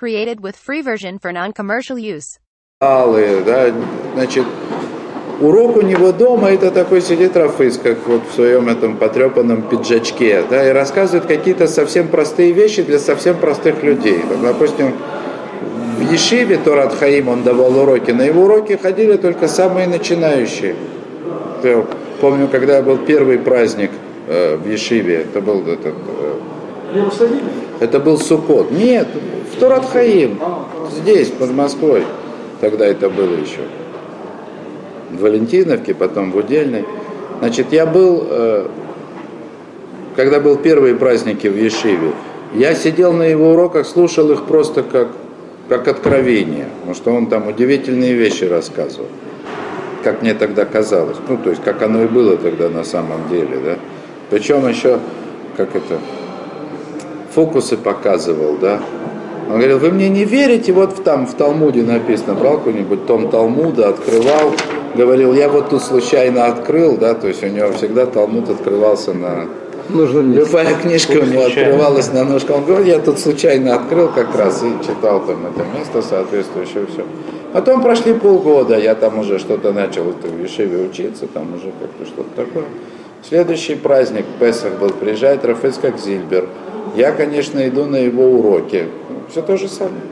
Created with free version for non-commercial use. Да, значит, урок у него дома, это такой сидит Рафыс, как вот в своем этом потрепанном пиджачке, да, и рассказывает какие-то совсем простые вещи для совсем простых людей. Вот, допустим, в Ешиве Торат Хаим он давал уроки, на его уроки ходили только самые начинающие. Я помню, когда был первый праздник э, в Ешиве, это был этот... Э, это был Сукот. Нет, в Торат Хаим, здесь, под Москвой. Тогда это было еще. В Валентиновке, потом в Удельной. Значит, я был, э, когда был первые праздники в Ешиве, я сидел на его уроках, слушал их просто как, как откровение, потому что он там удивительные вещи рассказывал, как мне тогда казалось. Ну, то есть, как оно и было тогда на самом деле, да. Причем еще, как это, фокусы показывал, да, он говорил, вы мне не верите, вот там в Талмуде написано, брал какой-нибудь том Талмуда, открывал, говорил, я вот тут случайно открыл, да, то есть у него всегда Талмуд открывался на... Нужно Любая книжка у него открывалась на ножку. Он говорит, я тут случайно открыл как раз и читал там это место соответствующее все. Потом прошли полгода, я там уже что-то начал в Вишеве учиться, там уже как-то что-то такое. Следующий праздник, Песах был, приезжает Рафыцкак Зильбер. Я, конечно, иду на его уроки. Все то же самое.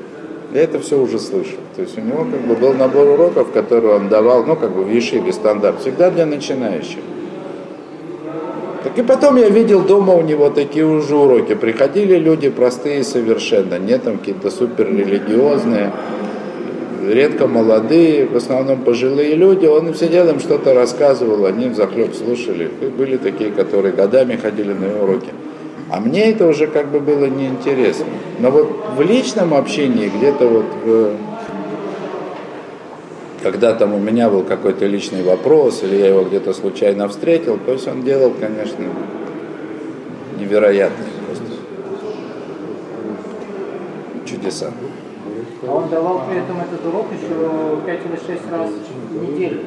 Я это все уже слышал. То есть у него как бы был набор уроков, которые он давал, ну, как бы в Ешиве стандарт, всегда для начинающих. Так и потом я видел дома у него такие уже уроки. Приходили люди простые совершенно, не там какие-то суперрелигиозные, редко молодые, в основном пожилые люди. Он им сидел, им что-то рассказывал, они захлеб слушали. И были такие, которые годами ходили на его уроки. А мне это уже как бы было неинтересно. Но вот в личном общении, где-то вот в, когда там у меня был какой-то личный вопрос, или я его где-то случайно встретил, то есть он делал, конечно, невероятные просто чудеса. А он давал при этом этот урок еще 5 или 6 раз в неделю.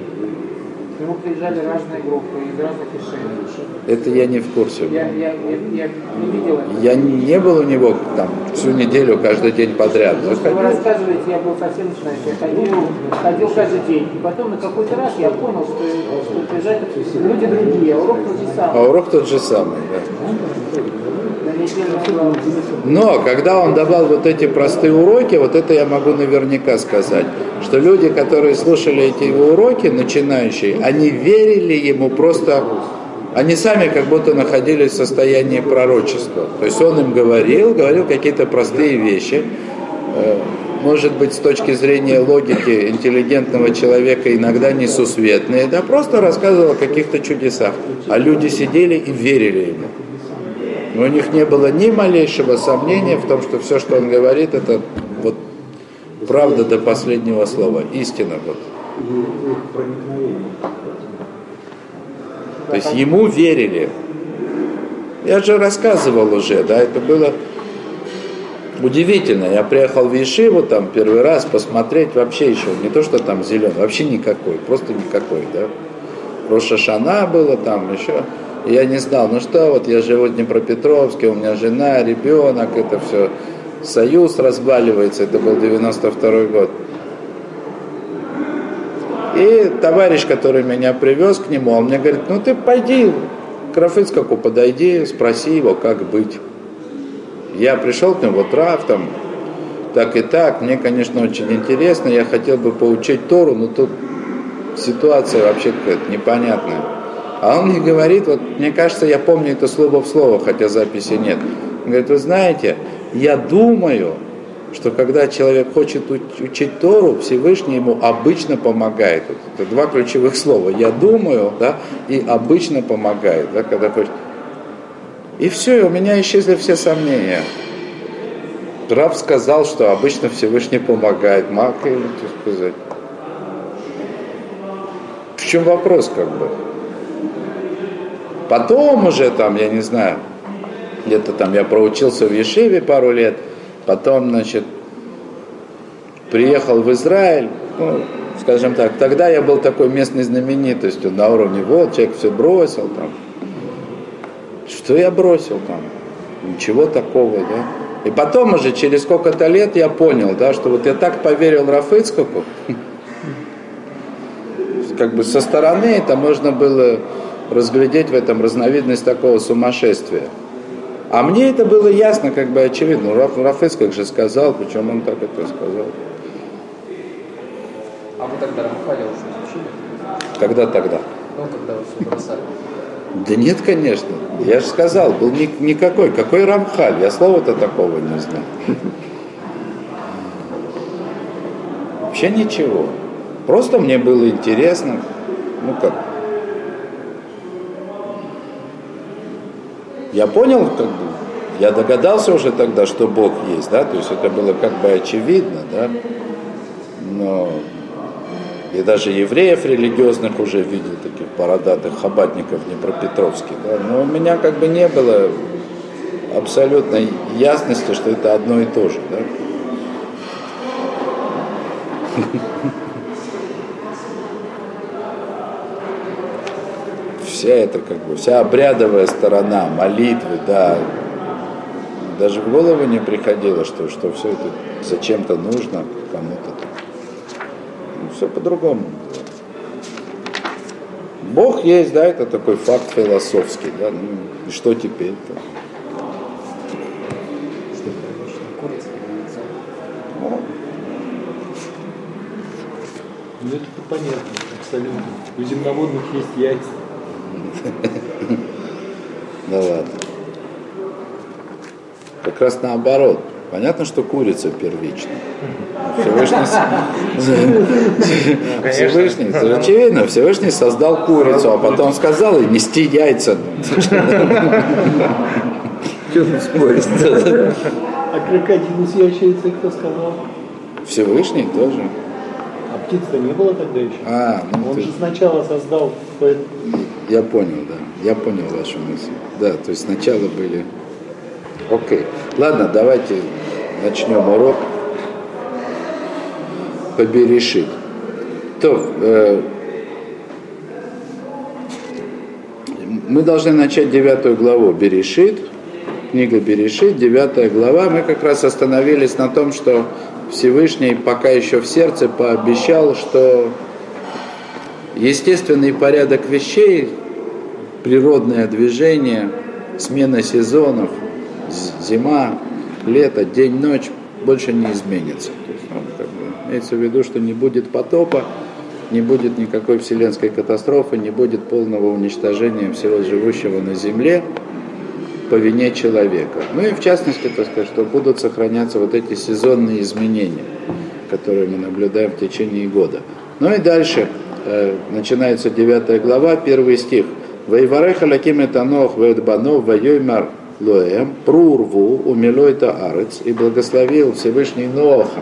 К нему приезжали разные группы из разных решений. Это я не в курсе. Я, я, я, я не видел. Я не был у него там всю неделю, каждый день подряд. Вы рассказываете, я был совсем начинающий. Я ходил, ходил каждый день. И потом на какой-то раз я понял, что, что приезжают люди другие, а урок тот же самый. А урок тот же самый, да. Но когда он давал вот эти простые уроки, вот это я могу наверняка сказать, что люди, которые слушали эти его уроки, начинающие, они верили ему просто, они сами как будто находились в состоянии пророчества. То есть он им говорил, говорил какие-то простые вещи, э, может быть, с точки зрения логики интеллигентного человека иногда несусветные, да, просто рассказывал о каких-то чудесах. А люди сидели и верили ему. У них не было ни малейшего сомнения в том, что все, что он говорит, это вот правда до последнего слова, истина. Вот. То есть ему верили. Я же рассказывал уже, да, это было удивительно. Я приехал в Ешиву там первый раз посмотреть вообще еще, не то, что там зеленый, вообще никакой, просто никакой, да. Роша Шана было там еще. Я не знал, ну что, вот я живу в Днепропетровске, у меня жена, ребенок, это все, союз разваливается, это был 92 год. И товарищ, который меня привез к нему, он мне говорит, ну ты пойди к Рафыцкаку подойди, спроси его, как быть. Я пришел к нему, вот Раф там, так и так, мне, конечно, очень интересно, я хотел бы поучить Тору, но тут ситуация вообще какая-то непонятная. А он мне говорит, вот мне кажется, я помню это слово в слово, хотя записи нет. Он говорит, вы знаете, я думаю, что когда человек хочет учить Тору, Всевышний ему обычно помогает. Вот это два ключевых слова. Я думаю, да, и обычно помогает, да, когда хочет. И все, и у меня исчезли все сомнения. Раб сказал, что обычно Всевышний помогает. Мак, сказать. В чем вопрос, как бы? Потом уже там, я не знаю, где-то там я проучился в Ешиве пару лет, потом, значит, приехал в Израиль, ну, скажем так, тогда я был такой местной знаменитостью на уровне, вот, человек все бросил там. Что я бросил там? Ничего такого, да? И потом уже, через сколько-то лет, я понял, да, что вот я так поверил Рафыцкаку, как бы со стороны это можно было разглядеть в этом разновидность такого сумасшествия. А мне это было ясно, как бы очевидно. Раф, Рафыцкак же сказал, причем он так это сказал. А вы тогда Рамхаля уже изучили? Когда тогда? Ну, когда вы все бросали. Да нет, конечно. Я же сказал, был ни, никакой. Какой Рамхаль? Я слова-то такого не знаю. Вообще ничего. Просто мне было интересно. Ну как? Я понял, как бы, я догадался уже тогда, что Бог есть, да, то есть это было как бы очевидно, да, но и даже евреев религиозных уже видел, таких бородатых хабатников Днепропетровских. Да? Но у меня как бы не было абсолютной ясности, что это одно и то же. Да? Вся эта как бы, вся обрядовая сторона, молитвы, да, даже в голову не приходило, что, что все это зачем-то нужно кому-то все по-другому. Бог есть, да, это такой факт философский, да, ну и что теперь-то? Ну это понятно, абсолютно. У земноводных есть яйца. Да ладно. Как раз наоборот. Понятно, что курица первична. Всевышний, Всевышний, это очевидно, Всевышний создал курицу, а потом сказал ей нести яйца. Что он спорит? А крокодил с ящерицей кто сказал? Всевышний тоже. А птиц не было тогда еще? А, ну Он ты- же сначала создал Я понял, да. Я понял вашу мысль. Да, то есть сначала были... Окей. Ладно, давайте начнем урок. Поберешит. То, э, мы должны начать девятую главу Берешит. Книга Берешит, девятая глава. Мы как раз остановились на том, что Всевышний пока еще в сердце пообещал, что естественный порядок вещей, природное движение, смена сезонов, зима, лето, день, ночь больше не изменится. То есть, ну, как бы, имеется в виду, что не будет потопа, не будет никакой вселенской катастрофы, не будет полного уничтожения всего живущего на земле по вине человека. Ну и в частности, так сказать, что будут сохраняться вот эти сезонные изменения, которые мы наблюдаем в течение года. Ну и дальше э, начинается 9 глава, первый стих. Ваивареха лаким этанох вэдбанов вайоймар лоэм прурву умилойта арец и благословил Всевышний Ноаха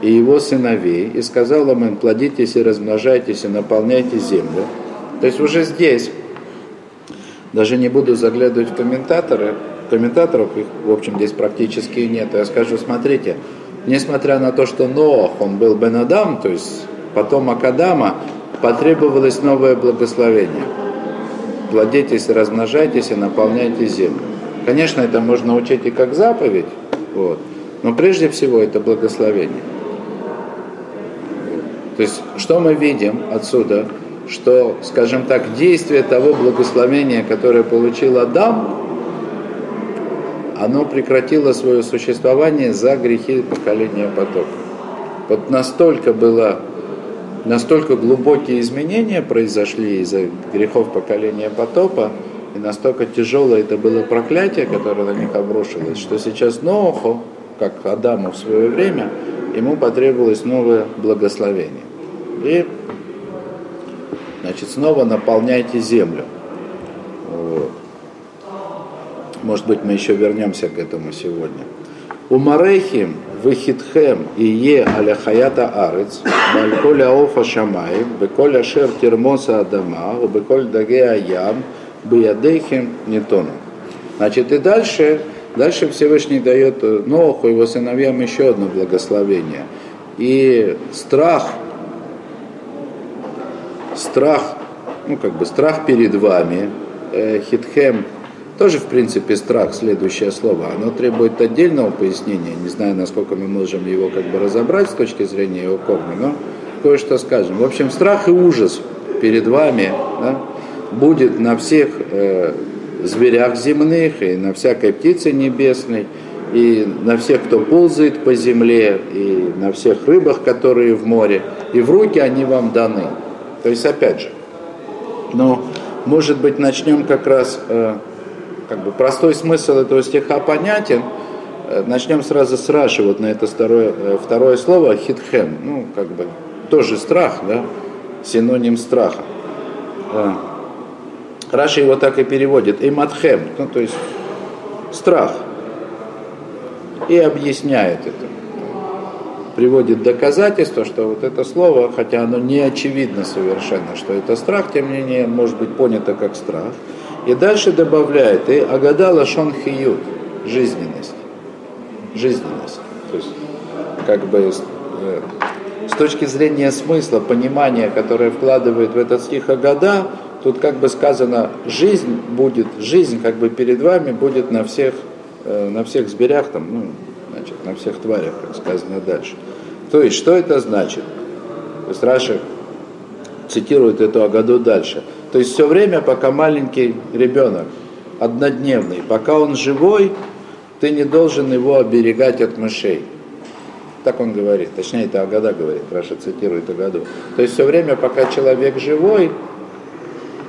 и его сыновей и сказал им, плодитесь и размножайтесь и наполняйте землю. То есть уже здесь даже не буду заглядывать в комментаторы, комментаторов, их, в общем, здесь практически нет. Я скажу, смотрите, несмотря на то, что Ноах, он был Бен Адам, то есть потомок Адама, потребовалось новое благословение. Плодитесь, размножайтесь и наполняйте землю. Конечно, это можно учить и как заповедь, вот, но прежде всего это благословение. То есть, что мы видим отсюда? Что, скажем так, действие того благословения, которое получил Адам, оно прекратило свое существование за грехи поколения потока. Вот настолько было, настолько глубокие изменения произошли из-за грехов поколения потопа, и настолько тяжелое это было проклятие, которое на них обрушилось, что сейчас Ноаху, как Адаму в свое время, ему потребовалось новое благословение. И, значит, снова наполняйте землю. Может быть, мы еще вернемся к этому сегодня. Умарехим вехитхем и е аля хаята арец, бальколя офа шамаем, беколя шер термоса адама, беколь даге аям, биядейхим нетону. Значит, и дальше, дальше Всевышний дает Ноху и его сыновьям еще одно благословение. И страх, страх, ну как бы страх перед вами, э, Тоже, в принципе, страх, следующее слово, оно требует отдельного пояснения. Не знаю, насколько мы можем его как бы разобрать с точки зрения его корня, но кое-что скажем. В общем, страх и ужас перед вами да, будет на всех э, зверях земных и на всякой птице небесной, и на всех, кто ползает по земле, и на всех рыбах, которые в море, и в руки они вам даны. То есть, опять же, но, может быть, начнем как раз, э, как бы простой смысл этого стиха понятен, э, начнем сразу с Раши, вот на это второе, э, второе слово, хитхем, ну, как бы, тоже страх, да, синоним страха. Э, Раши его так и переводит, иматхем, ну, то есть страх – и объясняет это. Приводит доказательство, что вот это слово, хотя оно не очевидно совершенно, что это страх, тем не менее может быть понято как страх. И дальше добавляет, и агадала шон хиют, жизненность. Жизненность. То есть, как бы э, с точки зрения смысла, понимания, которое вкладывает в этот стих Агада, тут как бы сказано, жизнь будет, жизнь как бы перед вами будет на всех Э, на всех зверях, там, ну, значит, на всех тварях, как сказано дальше. То есть, что это значит? То есть Раши цитирует эту Агаду дальше. То есть все время, пока маленький ребенок, однодневный, пока он живой, ты не должен его оберегать от мышей. Так он говорит, точнее это Агада говорит, Раша цитирует Агаду. То есть все время, пока человек живой,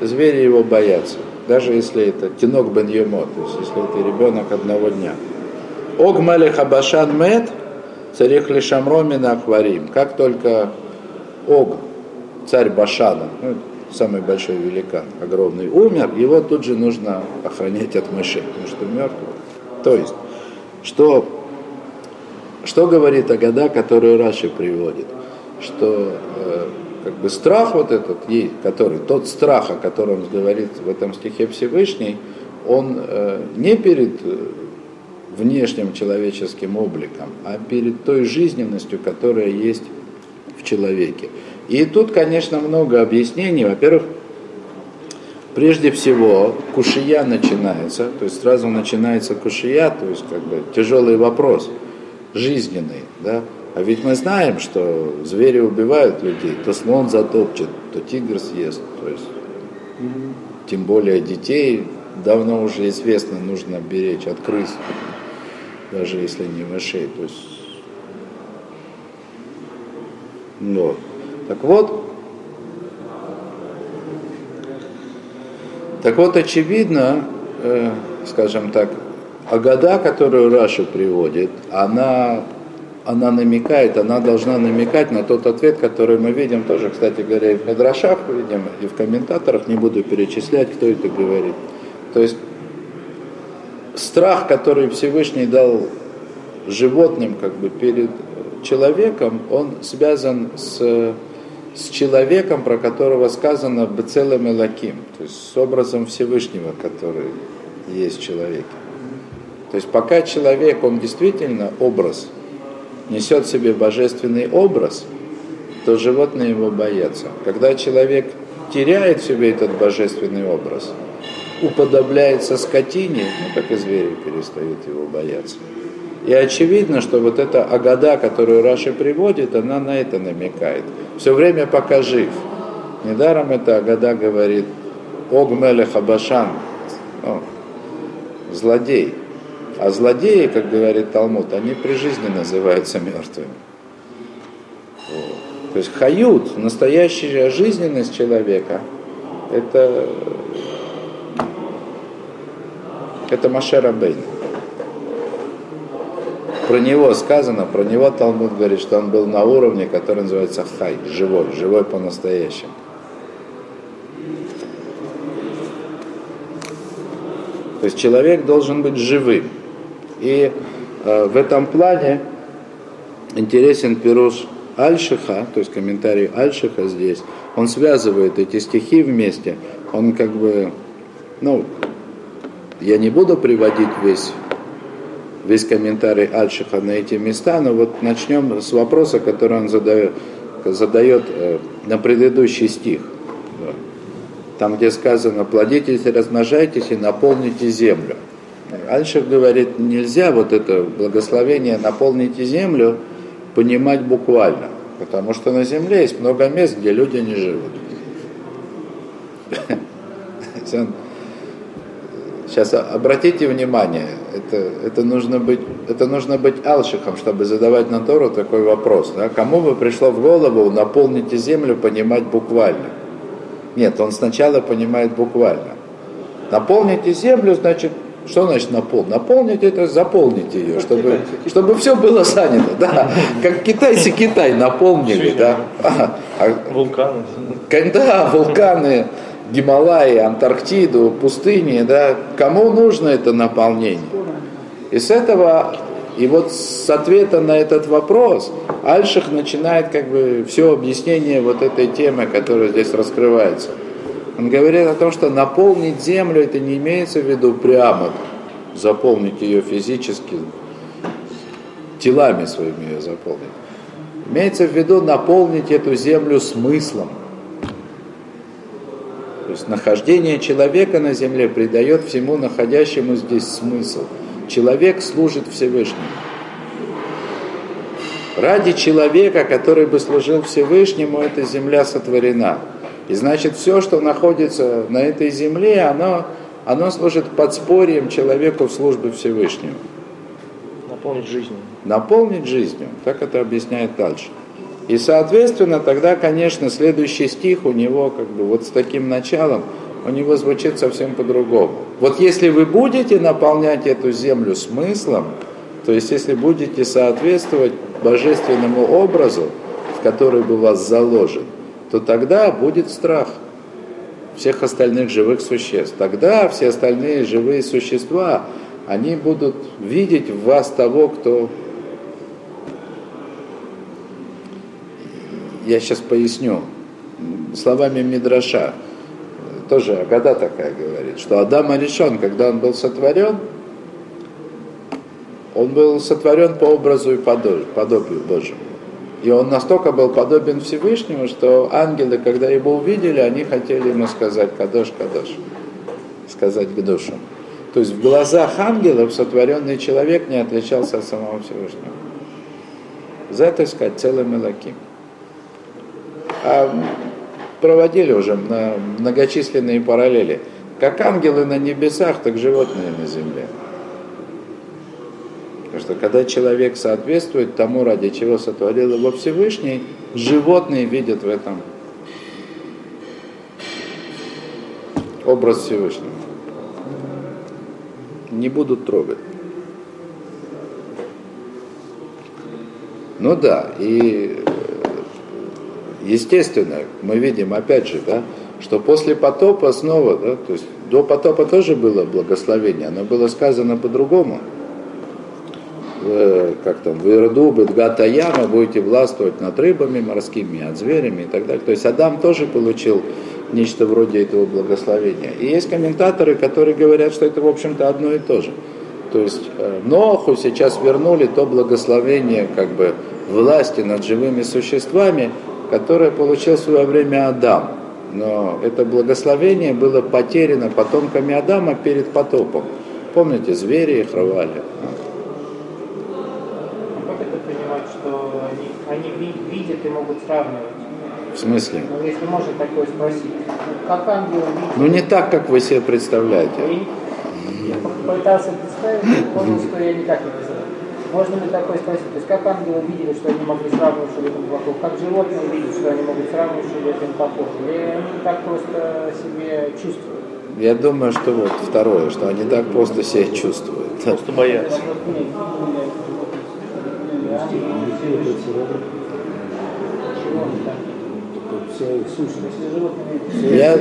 звери его боятся даже если это тинок бен йомо, то есть если это ребенок одного дня. Ог малих абашан мед, царих лишамромина акварим. Как только Ог, царь Башана, ну, самый большой великан, огромный, умер, его тут же нужно охранять от мышей, потому что мертв. То есть, что, что говорит Агада, которую Раши приводит? Что э, как бы страх вот этот, который, тот страх, о котором говорит в этом стихе Всевышний, он э, не перед э, внешним человеческим обликом, а перед той жизненностью, которая есть в человеке. И тут, конечно, много объяснений. Во-первых, прежде всего, кушия начинается, то есть сразу начинается кушия, то есть как бы тяжелый вопрос, жизненный, да, а ведь мы знаем, что звери убивают людей, то слон затопчет, то тигр съест. То есть, тем более детей давно уже известно, нужно беречь от крыс, даже если не мышей. То есть, вот. Так вот, так вот, очевидно, э, скажем так, Агада, которую Раша приводит, она она намекает, она должна намекать на тот ответ, который мы видим тоже, кстати говоря, и в Медрашах видим, и в комментаторах, не буду перечислять, кто это говорит. То есть страх, который Всевышний дал животным как бы перед человеком, он связан с, с человеком, про которого сказано «бецелем элаким», то есть с образом Всевышнего, который есть в человеке. То есть пока человек, он действительно образ – несет в себе божественный образ, то животные его боятся. Когда человек теряет в себе этот божественный образ, уподобляется скотине, ну так и звери перестают его бояться. И очевидно, что вот эта агада, которую Раши приводит, она на это намекает. Все время пока жив. Недаром эта агада говорит Ог Мелех Абашан, ну, злодей. А злодеи, как говорит Талмуд, они при жизни называются мертвыми. То есть хают, настоящая жизненность человека, это, это Машера Бейн. Про него сказано, про него Талмуд говорит, что он был на уровне, который называется хай, живой, живой по-настоящему. То есть человек должен быть живым. И э, в этом плане интересен Пируш Альшиха, то есть комментарий Альшиха здесь, он связывает эти стихи вместе. Он как бы, ну, я не буду приводить весь, весь комментарий Альшиха на эти места, но вот начнем с вопроса, который он задает, задает э, на предыдущий стих. там, где сказано, плодитесь, размножайтесь и наполните землю. Альших говорит, нельзя вот это благословение «наполните землю» понимать буквально, потому что на земле есть много мест, где люди не живут. Сейчас обратите внимание, это, это, нужно быть, это нужно быть алшихом, чтобы задавать на Тору такой вопрос. Да? Кому бы пришло в голову наполните землю понимать буквально? Нет, он сначала понимает буквально. Наполните землю, значит, что значит наполнить? Наполнить это заполнить ее, чтобы, чтобы все было занято. Да. Как китайцы Китай наполнили. Да. Вулканы. Да, вулканы. Гималаи, Антарктиду, пустыни, да, кому нужно это наполнение? И с этого, и вот с ответа на этот вопрос Альших начинает как бы все объяснение вот этой темы, которая здесь раскрывается. Он говорит о том, что наполнить землю, это не имеется в виду прямо заполнить ее физически, телами своими ее заполнить. Имеется в виду наполнить эту землю смыслом, то есть нахождение человека на земле придает всему находящему здесь смысл. Человек служит Всевышнему. Ради человека, который бы служил Всевышнему, эта земля сотворена. И значит, все, что находится на этой земле, оно, оно служит подспорьем человеку в службе Всевышнему. Наполнить жизнью. Наполнить жизнью. Так это объясняет дальше. И, соответственно, тогда, конечно, следующий стих у него, как бы, вот с таким началом, у него звучит совсем по-другому. Вот если вы будете наполнять эту землю смыслом, то есть если будете соответствовать божественному образу, в который бы вас заложен, то тогда будет страх всех остальных живых существ. Тогда все остальные живые существа, они будут видеть в вас того, кто я сейчас поясню, словами Мидраша, тоже Агада такая говорит, что Адам решен, когда он был сотворен, он был сотворен по образу и подобию Божьему. И он настолько был подобен Всевышнему, что ангелы, когда его увидели, они хотели ему сказать «Кадош, Кадош», сказать к душам. То есть в глазах ангелов сотворенный человек не отличался от самого Всевышнего. За это сказать целым Элаким а проводили уже на многочисленные параллели. Как ангелы на небесах, так животные на земле. Потому что когда человек соответствует тому, ради чего сотворил его Всевышний, животные видят в этом образ Всевышнего. Не будут трогать. Ну да, и естественно, мы видим опять же, да, что после потопа снова, да, то есть до потопа тоже было благословение, оно было сказано по-другому. Как там, в Ирду, Бедгата Яма будете властвовать над рыбами морскими, над зверями и так далее. То есть Адам тоже получил нечто вроде этого благословения. И есть комментаторы, которые говорят, что это, в общем-то, одно и то же. То есть э, Ноху сейчас вернули то благословение как бы власти над живыми существами, которое получил в свое время Адам. Но это благословение было потеряно потомками Адама перед потопом. Помните, звери их рвали. Как это понимать, что они, они видят и могут сравнивать? В смысле? Ну, если можно такое спросить. Как ангелы видят? Ну, не так, как вы себе представляете. Я пытался представить, понял, что я никак не. Можно ли такое спросить? То есть как ангелы видели, что они могли сравнивать животным плохого? Как животные видят, что они могут сравнивать животным плохого? Или они так просто себе чувствуют? Я думаю, что вот второе, что они так просто себя чувствуют. Просто боятся. Я,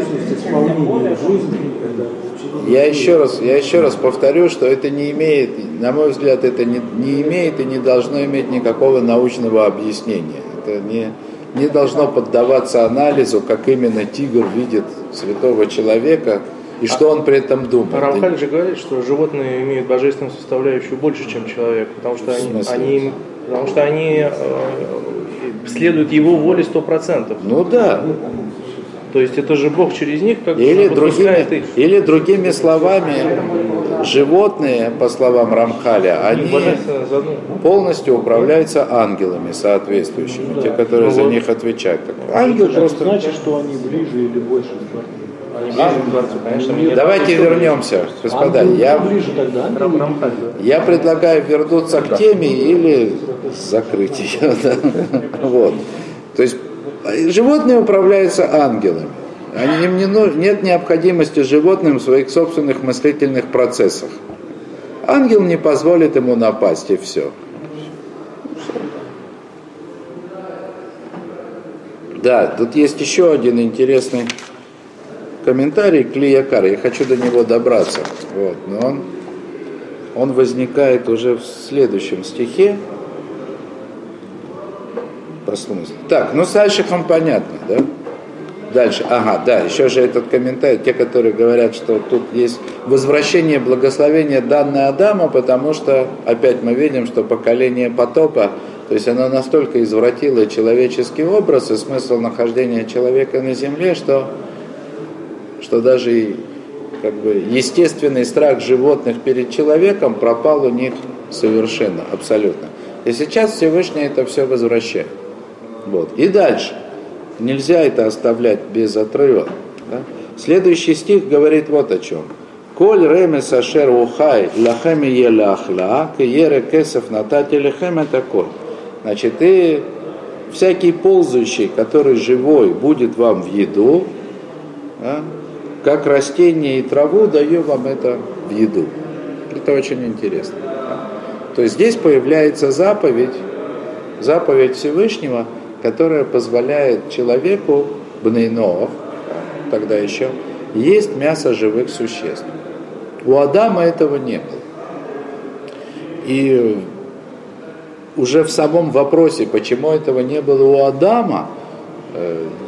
я еще раз, я еще раз повторю, что это не имеет, на мой взгляд, это не, не имеет и не должно иметь никакого научного объяснения. Это не, не должно поддаваться анализу, как именно тигр видит святого человека и что он при этом думает. Рамхаль же говорит, что животные имеют божественную составляющую больше, чем человек, потому что они, они, потому что они э, следуют его воле сто процентов. Ну да. То есть это же Бог через них как Или другими, их. или другими словами, животные, по словам Рамхаля, Они заодно. полностью управляются ангелами соответствующими, те, которые за них отвечают. Так, Ангел Это просто... значит, что они ближе или больше к Давайте вернемся, господа. Ангелы Я, я предлагаю вернуться к теме или закрыть ее. да. Вот. То есть э, животные управляются ангелами. Они, им не ну- нет необходимости животным в своих собственных мыслительных процессах. Ангел не позволит ему напасть, и все. Да, тут есть еще один интересный комментарий Клиякар. Я хочу до него добраться. Вот, но он, он возникает уже в следующем стихе. Послушайте. Так, ну с Альшихом понятно, да? Дальше, ага, да, еще же этот комментарий, те, которые говорят, что тут есть возвращение благословения данное Адаму, потому что, опять мы видим, что поколение потопа, то есть оно настолько извратило человеческий образ и смысл нахождения человека на земле, что, что даже как бы, естественный страх животных перед человеком пропал у них совершенно, абсолютно. И сейчас Всевышний это все возвращает. Вот. И дальше. Нельзя это оставлять без отрыва. да. Следующий стих говорит вот о чем. Коль ремес ашер ухай лахами елахла, кеере кесов натати лехем это коль. Значит, и всякий ползающий, который живой, будет вам в еду, да, как растение и траву даю вам это в еду. Это очень интересно. То есть здесь появляется заповедь, заповедь Всевышнего, которая позволяет человеку, бнейноов, тогда еще, есть мясо живых существ. У Адама этого не было. И уже в самом вопросе, почему этого не было у Адама,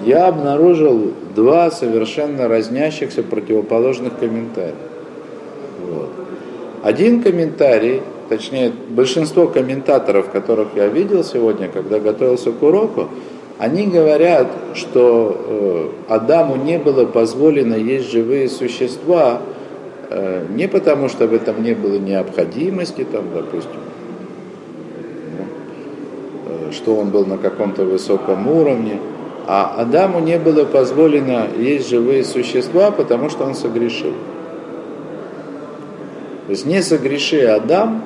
я обнаружил два совершенно разнящихся противоположных комментария. Вот. Один комментарий, точнее большинство комментаторов, которых я видел сегодня, когда готовился к уроку, они говорят, что э, Адаму не было позволено есть живые существа э, не потому, что в этом не было необходимости, там, допустим, э, что он был на каком-то высоком уровне, а Адаму не было позволено есть живые существа, потому что он согрешил. То есть не согреши Адам,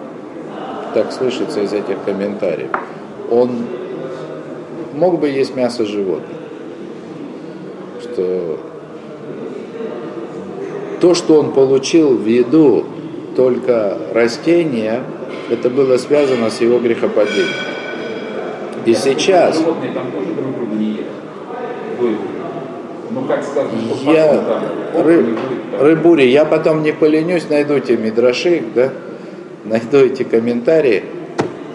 так слышится из этих комментариев, он мог бы есть мясо животных. Что то, что он получил в еду только растения, это было связано с его грехопадением. И сейчас Животные там тоже друг друга не Вы, ну как что я там ры, рыбури, я потом не поленюсь, найду те мидраши, да, найду эти комментарии.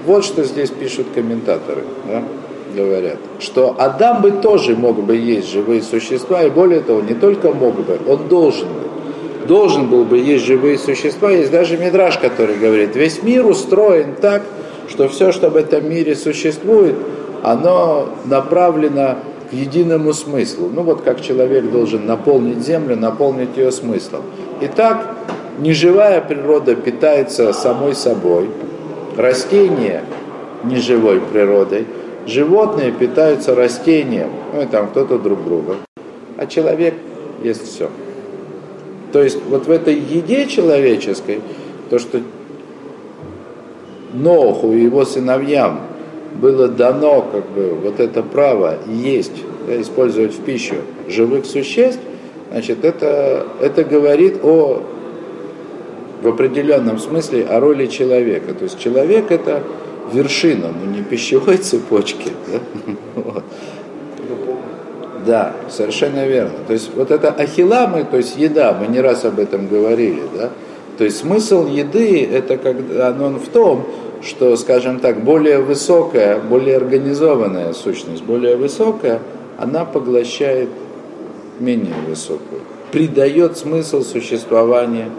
Вот что здесь пишут комментаторы, да, говорят, что Адам бы тоже мог бы есть живые существа, и более того, не только мог бы, он должен бы. Должен был бы есть живые существа. Есть даже мидраж, который говорит, весь мир устроен так, что все, что в этом мире существует, оно направлено к единому смыслу. Ну вот как человек должен наполнить землю, наполнить ее смыслом. Итак, неживая природа питается самой собой, растения неживой природой, животные питаются растением, ну и там кто-то друг другом, а человек ест все. То есть вот в этой еде человеческой, то, что Ноху и его сыновьям было дано как бы вот это право есть, использовать в пищу живых существ, значит, это, это говорит о, в определенном смысле о роли человека. То есть человек это вершина, но не пищевой цепочки. Да? Да, совершенно верно. То есть вот это ахиламы, то есть еда, мы не раз об этом говорили, да. То есть смысл еды это когда оно в том, что, скажем так, более высокая, более организованная сущность, более высокая, она поглощает менее высокую, придает смысл существования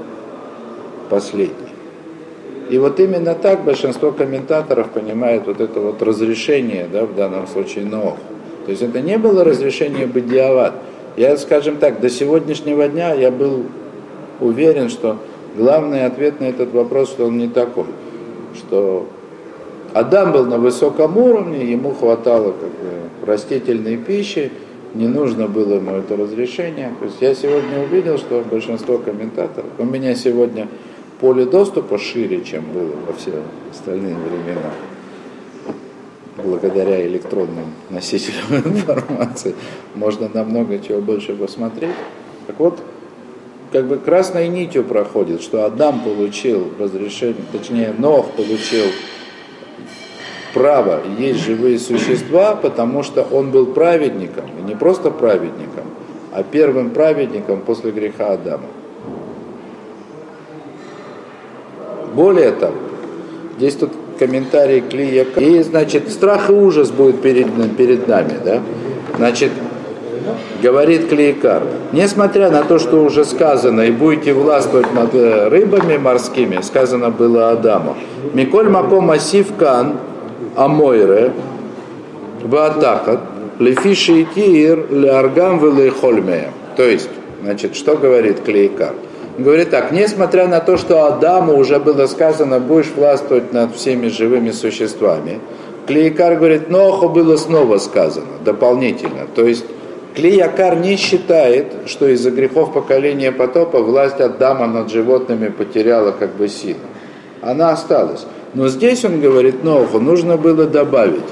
последней. И вот именно так большинство комментаторов понимает вот это вот разрешение, да, в данном случае Ноах. То есть это не было разрешение бадиават, Я, скажем так, до сегодняшнего дня я был уверен, что главный ответ на этот вопрос, что он не такой. Что Адам был на высоком уровне, ему хватало как бы, растительной пищи, не нужно было ему это разрешение. То есть я сегодня увидел, что большинство комментаторов, у меня сегодня поле доступа шире, чем было во все остальные времена, благодаря электронным носителям информации. Можно намного чего больше посмотреть. Так вот, как бы красной нитью проходит, что Адам получил разрешение, точнее, Нох получил право есть живые существа, потому что он был праведником, и не просто праведником, а первым праведником после греха Адама. Более того, здесь тут комментарий Клия. И, значит, страх и ужас будет перед, перед нами, да? Значит, говорит Клейкар, несмотря на то, что уже сказано, и будете властвовать над э, рыбами морскими, сказано было Адаму, Миколь Маком Асив Кан, Амойре, Ваатахат, Лефиши и Кир, Леаргам Хольмея. То есть, значит, что говорит Клейкар? Говорит так, несмотря на то, что Адаму уже было сказано, будешь властвовать над всеми живыми существами, Клейкар говорит, Ноху было снова сказано, дополнительно. То есть Клеякар не считает, что из-за грехов поколения потопа власть Адама над животными потеряла как бы силу. Она осталась. Но здесь он говорит, Ноху нужно было добавить.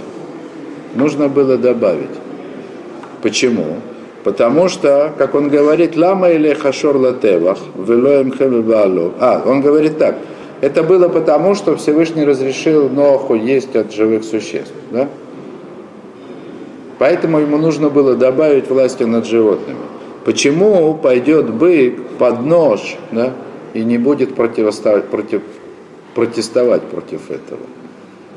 Нужно было добавить. Почему? Потому что, как он говорит, лама или хашор латевах, велоем А, он говорит так, это было потому, что Всевышний разрешил Ноху есть от живых существ. Да? Поэтому ему нужно было добавить власти над животными. Почему пойдет бык под нож да, и не будет противоставить, против, протестовать против этого?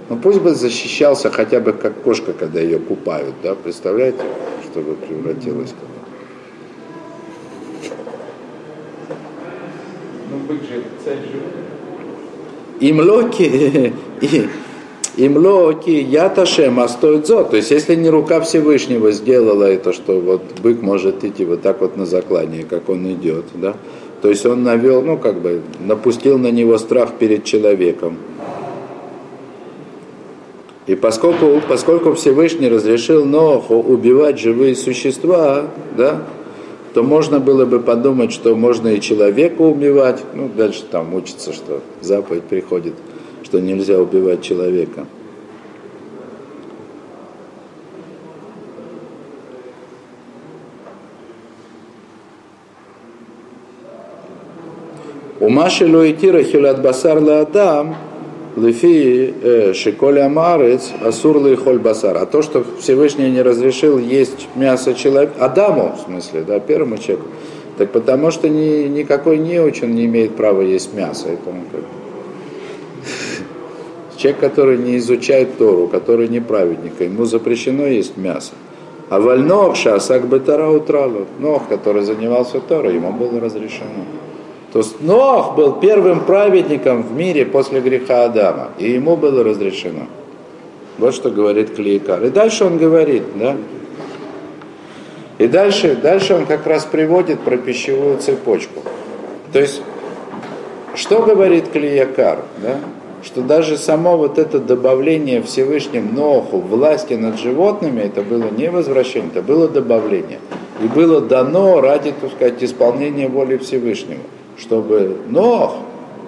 Ну пусть бы защищался хотя бы как кошка, когда ее купают, да, представляете, чтобы превратилась в Ну, бык же царь животных. Им локи, им локи, а стоит зо. То есть, если не рука Всевышнего сделала это, что вот бык может идти вот так вот на заклание, как он идет, да, то есть он навел, ну, как бы, напустил на него страх перед человеком. И поскольку, поскольку Всевышний разрешил Ноху убивать живые существа, да, то можно было бы подумать, что можно и человека убивать. Ну, дальше там учится, что заповедь приходит, что нельзя убивать человека. У Маши Луитира Хилат Басар Адам Лефи э, Шиколя Марец Асур Холь Басар. А то, что Всевышний не разрешил есть мясо человека, Адаму, в смысле, да, первому человеку, так потому что ни, никакой неуч он не имеет права есть мясо. Это. Человек, который не изучает Тору, который не праведник, ему запрещено есть мясо. А вольнох шасак бетара утралу, Нох, который занимался Торой, ему было разрешено. То есть Нох был первым праведником в мире после греха Адама, и ему было разрешено. Вот что говорит Клейкар. И дальше он говорит, да, и дальше, дальше он как раз приводит про пищевую цепочку. То есть, что говорит Клиякар, да? Что даже само вот это добавление Всевышним Ноху власти над животными, это было не возвращение, это было добавление. И было дано ради, так сказать, исполнения воли Всевышнего чтобы Нох,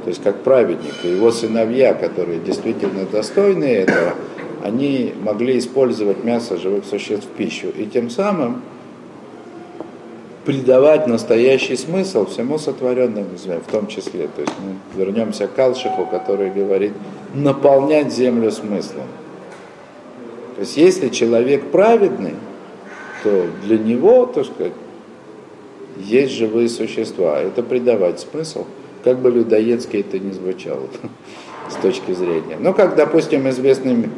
то есть как праведник, и его сыновья, которые действительно достойны этого, они могли использовать мясо живых существ в пищу. И тем самым придавать настоящий смысл всему сотворенному в том числе. То есть мы вернемся к Алшиху, который говорит наполнять землю смыслом. То есть если человек праведный, то для него, так сказать, есть живые существа. Это придавать смысл, как бы людоедски это ни звучало с точки зрения. Ну, как, допустим, известный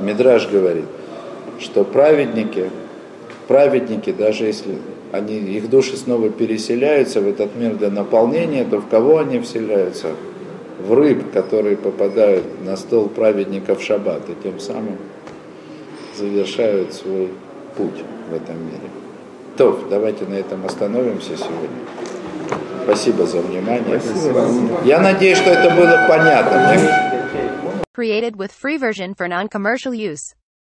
Мидраж говорит, что праведники, праведники, даже если они, их души снова переселяются в этот мир для наполнения, то в кого они вселяются? В рыб, которые попадают на стол праведников в шаббат, и тем самым завершают свой путь в этом мире. То, давайте на этом остановимся сегодня. Спасибо за внимание. Я надеюсь, что это было понятно. Created with free version for non-commercial use.